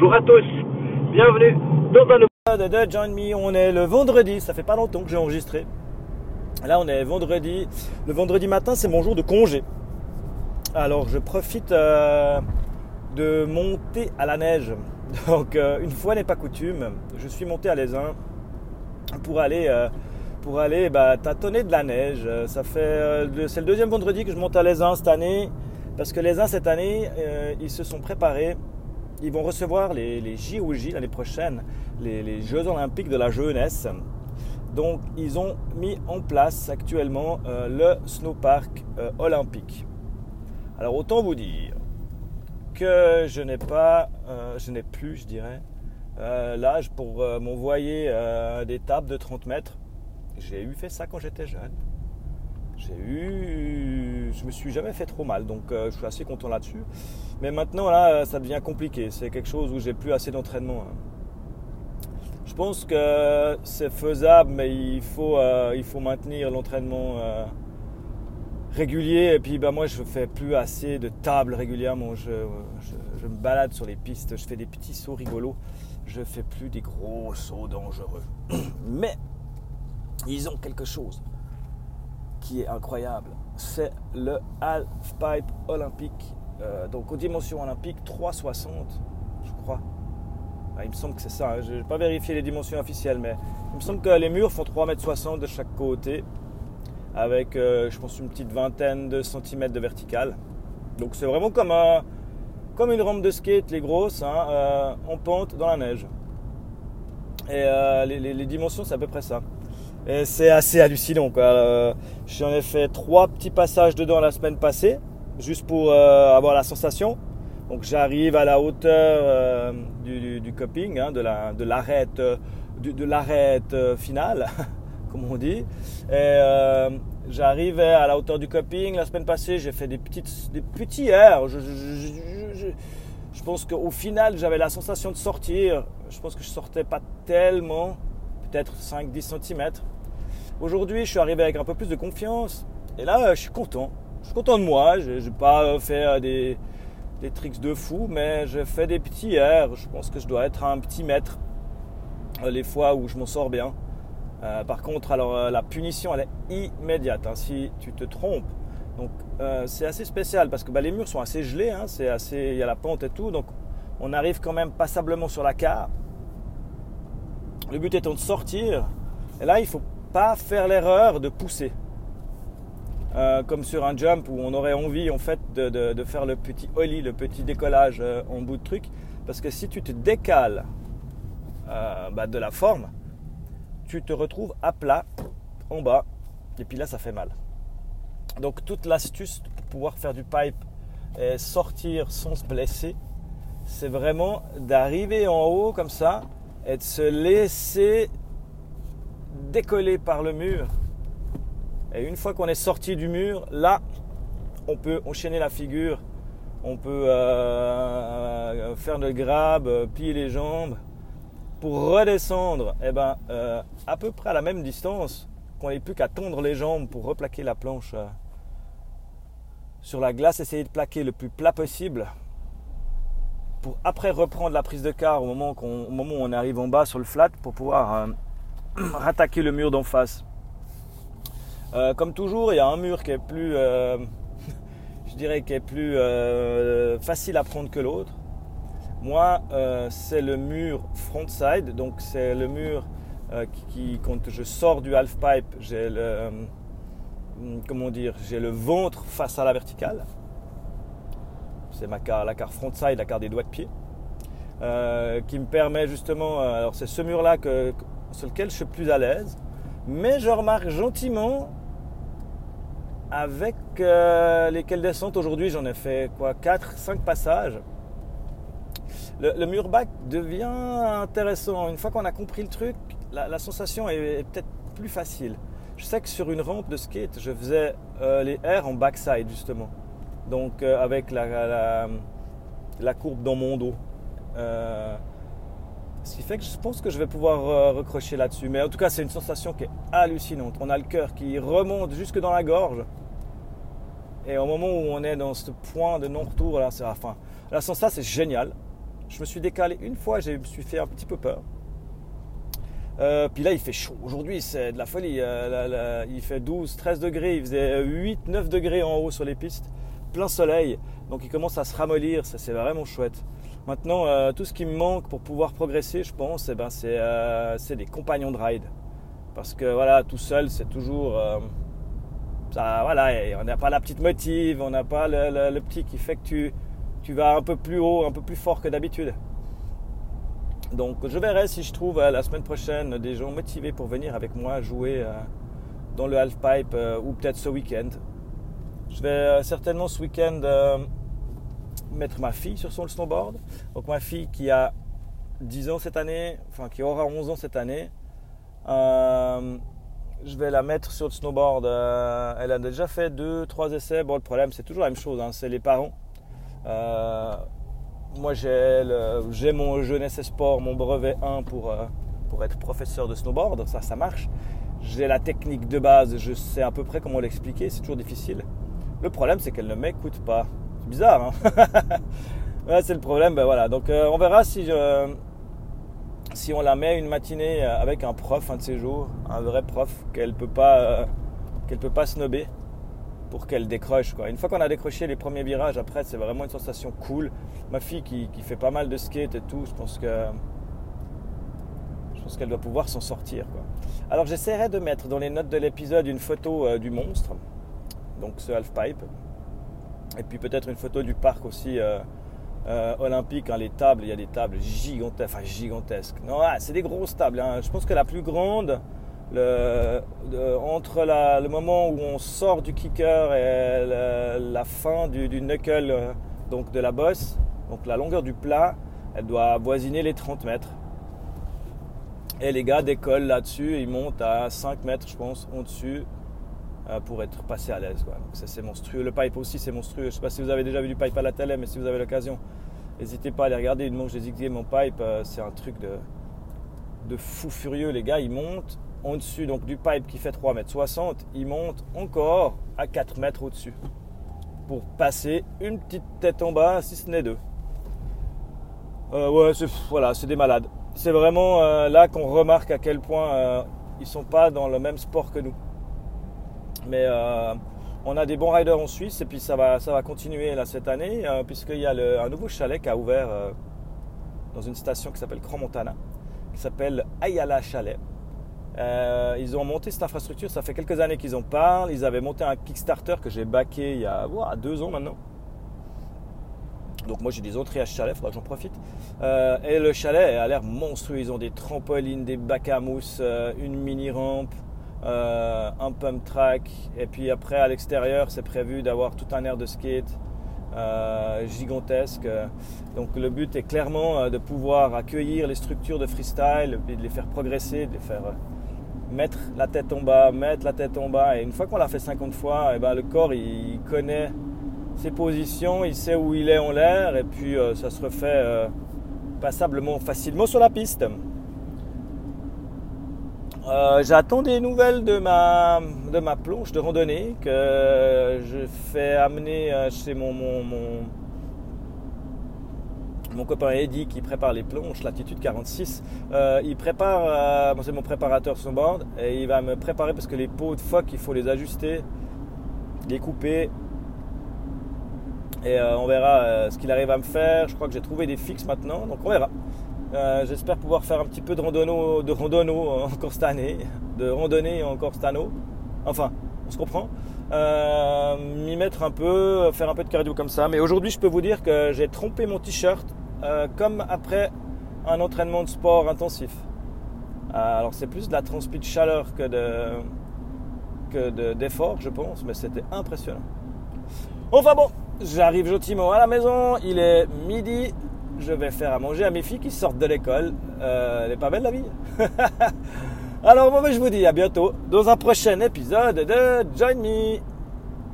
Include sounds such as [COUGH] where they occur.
Bonjour à tous, bienvenue dans un nouveau de Join Me. On est le vendredi, ça fait pas longtemps que j'ai enregistré. Là, on est vendredi. Le vendredi matin, c'est mon jour de congé. Alors, je profite euh, de monter à la neige. Donc, euh, une fois n'est pas coutume, je suis monté à l'Aisin pour aller, euh, pour aller bah, tâtonner de la neige. Ça fait, c'est le deuxième vendredi que je monte à l'Aisin cette année, parce que les uns cette année, ils se sont préparés. Ils vont recevoir les, les l'année prochaine, les, Jeux Olympiques de la jeunesse. Donc, ils ont mis en place actuellement le snowpark olympique. Alors, autant vous dire que je n'ai pas, euh, je n'ai plus, je dirais, euh, l'âge pour euh, m'envoyer des tables de 30 mètres. J'ai eu fait ça quand j'étais jeune. J'ai eu, je me suis jamais fait trop mal, donc je suis assez content là-dessus. Mais maintenant là, ça devient compliqué. C'est quelque chose où j'ai plus assez d'entraînement. Hein. Je pense que c'est faisable, mais il faut, il faut maintenir l'entraînement régulier. Et puis bah, moi, je fais plus assez de tables régulièrement. Je, je, me balade sur les pistes, je fais des petits sauts rigolos. Je fais plus des gros sauts dangereux. [CLEARS THROAT] Mais ils ont quelque chose qui est incroyable. C'est le half-pipe olympique. Euh, donc aux dimensions olympiques, 3,60, je crois. Ah, il me semble que c'est ça. Hein. Je n'ai pas vérifié les dimensions officielles, mais il me semble que les murs font 3,60 m de chaque côté avec, euh, je pense, une petite vingtaine de centimètres de vertical. Donc c'est vraiment comme, comme une rampe de skate, les grosses, hein, euh, en pente dans la neige. Et euh, les, dimensions, c'est à peu près ça. Et c'est assez hallucinant. J'en ai fait trois petits passages dedans la semaine passée, juste pour avoir la sensation. Donc j'arrive à la hauteur du, du, coping, hein, de l'arête de, de l'arête finale. [LAUGHS] comme on dit. Et euh, j'arrivais à la hauteur du coping. La semaine passée, j'ai fait des, petites, des petits airs. Je, je, pense qu'au final, j'avais la sensation de sortir. Je pense que je sortais pas tellement, peut-être 5-10 cm. Aujourd'hui, je suis arrivé avec un peu plus de confiance. Et là, je suis content. Je suis content de moi. Je n'ai pas fait des, des tricks de fou, mais je fais des petits airs. Je pense que je dois être un petit mètre euh, les fois où je m'en sors bien. Euh, par contre, alors euh, la punition elle est immédiate hein, si tu te trompes. Donc euh, c'est assez spécial parce que bah, les murs sont assez gelés, hein, c'est assez, il y a la pente et tout, donc on arrive quand même passablement sur la carte. Le but étant de sortir, et là il faut pas faire l'erreur de pousser. comme sur un jump où on aurait envie en fait de, faire le petit ollie, le petit décollage en bout de truc, parce que si tu te décales bah, de la forme, tu te retrouves à plat en bas et puis là ça fait mal. Donc toute l'astuce pour pouvoir faire du pipe et sortir sans se blesser, c'est vraiment d'arriver en haut comme ça et de se laisser décoller par le mur. Et une fois qu'on est sorti du mur, là, on peut enchaîner la figure, on peut euh, euh, faire le grab, euh, plier les jambes, pour redescendre eh ben, à peu près à la même distance, qu'on n'ait plus qu'à tondre les jambes pour replaquer la planche sur la glace, essayer de plaquer le plus plat possible. Pour après reprendre la prise de quart au moment, moment où on arrive en bas sur le flat pour pouvoir [CLEARS THROAT] rattaquer le mur d'en face. comme toujours, il y a un mur qui est plus, [LAUGHS] je dirais, qui est plus facile à prendre que l'autre. Moi, euh, c'est le mur frontside, donc c'est le mur euh, qui, quand je sors du half pipe, j'ai le, euh, comment dire, j'ai le ventre face à la verticale. C'est ma car, la carte frontside, la carte des doigts de pied, qui me permet justement, alors c'est ce mur-là que, sur lequel je suis plus à l'aise, mais je remarque gentiment avec lesquels descentes aujourd'hui, j'en ai fait quoi, 4, 5 passages le, mur back devient intéressant. Une fois qu'on a compris le truc, la, sensation est, peut-être plus facile. Je sais que sur une rampe de skate, je faisais euh, les airs en backside justement. Donc euh, avec la, la, courbe dans mon dos. Euh, ce qui fait que je pense que je vais pouvoir recrocher là-dessus. Mais en tout cas, c'est une sensation qui est hallucinante. On a le cœur qui remonte jusque dans la gorge. Et au moment où on est dans ce point de non-retour, là, c'est la fin. Sans ça, c'est génial. Je me suis décalé une fois, je me suis fait un petit peu peur. Euh, puis là, il fait chaud. Aujourd'hui, c'est de la folie. Euh, il fait 12, 13 degrés. Il faisait 8, 9 degrés en haut sur les pistes. Plein soleil. Donc, il commence à se ramollir. C'est vraiment chouette. Maintenant, euh, tout ce qui me manque pour pouvoir progresser, je pense, eh ben, c'est des compagnons de ride. Parce que voilà, tout seul, c'est toujours. ça, voilà, on n'a pas la petite motive, on n'a pas le, petit qui fait que tu, tu vas un peu plus haut, un peu plus fort que d'habitude. Donc je verrai si je trouve euh, la semaine prochaine des gens motivés pour venir avec moi jouer euh, dans le half-pipe euh, ou peut-être ce week-end. Je vais certainement ce week-end mettre ma fille sur son snowboard. Donc ma fille qui a 10 ans cette année, enfin qui aura 11 ans cette année, je vais la mettre sur le snowboard. elle a déjà fait 2-3 essais. Bon le problème c'est toujours la même chose, hein, c'est les parents moi j'ai mon jeunesse sport, mon brevet 1 pour, euh, pour être professeur de snowboard, ça ça marche. J'ai la technique de base, je sais à peu près comment l'expliquer, c'est toujours difficile. Le problème c'est qu'elle ne m'écoute pas. Bizarre, hein [LAUGHS] C'est le problème, ben voilà. Donc euh, on verra si, si on la met une matinée avec un prof un de ces jours, un vrai prof qu'elle peut pas euh, qu'elle peut pas snobber pour qu'elle décroche. Quoi. Une fois qu'on a décroché les premiers virages, après, c'est vraiment une sensation cool. Ma fille qui, fait pas mal de skate et tout, je pense que je pense qu'elle doit pouvoir s'en sortir. Quoi. Alors j'essaierai de mettre dans les notes de l'épisode une photo euh, du monstre, donc ce half-pipe, et puis peut-être une photo du parc aussi euh, euh, olympique. Hein, les tables, il y a des tables gigantesques, enfin gigantesques. Non, ah, c'est des grosses tables. Hein. Je pense que la plus grande, entre le moment où on sort du kicker et la fin du, knuckle, euh, donc de la bosse, donc la longueur du plat, elle doit avoisiner les 30 mètres. Et les gars décollent là-dessus, ils montent à 5 mètres, je pense, au-dessus euh, pour être passé à l'aise. Donc c'est monstrueux. Le pipe aussi c'est monstrueux. Je ne sais pas si vous avez déjà vu du pipe à la télé, mais si vous avez l'occasion, n'hésitez pas à aller regarder. Une moment j'ai zigzag mon pipe, euh, c'est un truc de, de fou furieux. Les gars ils montent en dessus donc du pipe qui fait 3,60 m, il monte encore à 4 mètres au-dessus pour passer une petite tête en bas, si ce n'est deux. Euh, ouais, c'est, voilà, c'est des malades. C'est vraiment euh, là qu'on remarque à quel point euh, ils sont pas dans le même sport que nous. Mais on a des bons riders en Suisse et puis ça va, ça va continuer cette année puisqu'il y a un nouveau chalet qui a ouvert dans une station qui s'appelle Grand Montana, qui s'appelle Ayala Chalet. Euh, ils ont monté cette infrastructure, ça fait quelques années qu'ils en parlent. Ils avaient monté un Kickstarter que j'ai backé il y a deux ans maintenant. Donc moi j'ai des entrées à ce chalet, il faudra que j'en profite. Euh, et le chalet a l'air monstrueux. Ils ont des trampolines, des bacs à mousse, euh, une mini rampe, un pump track. Et puis après à l'extérieur c'est prévu d'avoir tout un air de skate gigantesque. Donc le but est clairement de pouvoir accueillir les structures de freestyle, de les faire progresser, de les faire mettre la tête en bas, mettre la tête en bas. Et une fois qu'on l'a fait 50 fois, et eh ben, le corps il connaît ses positions, il sait où il est en l'air, et puis euh, ça se refait euh, passablement facilement sur la piste. Euh, j'attends des nouvelles de ma, de ma plonge de randonnée que je fais amener chez mon, mon mon copain Eddie qui prépare les plonges, latitude 46, euh, il prépare, euh, c'est mon préparateur sur board, et il va me préparer parce que les pots de phoque, il faut les ajuster, les couper, et euh, on verra ce qu'il arrive à me faire. Je crois que j'ai trouvé des fixes maintenant, donc on verra. J'espère pouvoir faire un petit peu de randonneau, de encore cette année, de randonnée encore cette année. Enfin, on se comprend. m'y mettre un peu, faire un peu de cardio comme ça. Mais aujourd'hui, je peux vous dire que j'ai trompé mon t-shirt euh, comme après un entraînement de sport intensif. Euh, alors c'est plus de la transpi de chaleur que de que d'effort, je pense, mais c'était impressionnant. Enfin bon, j'arrive gentiment à la maison, il est midi, je vais faire à manger à mes filles qui sortent de l'école. Euh, elle est pas belle la vie [LAUGHS] Alors ben, je vous dis à bientôt dans un prochain épisode de Join Me.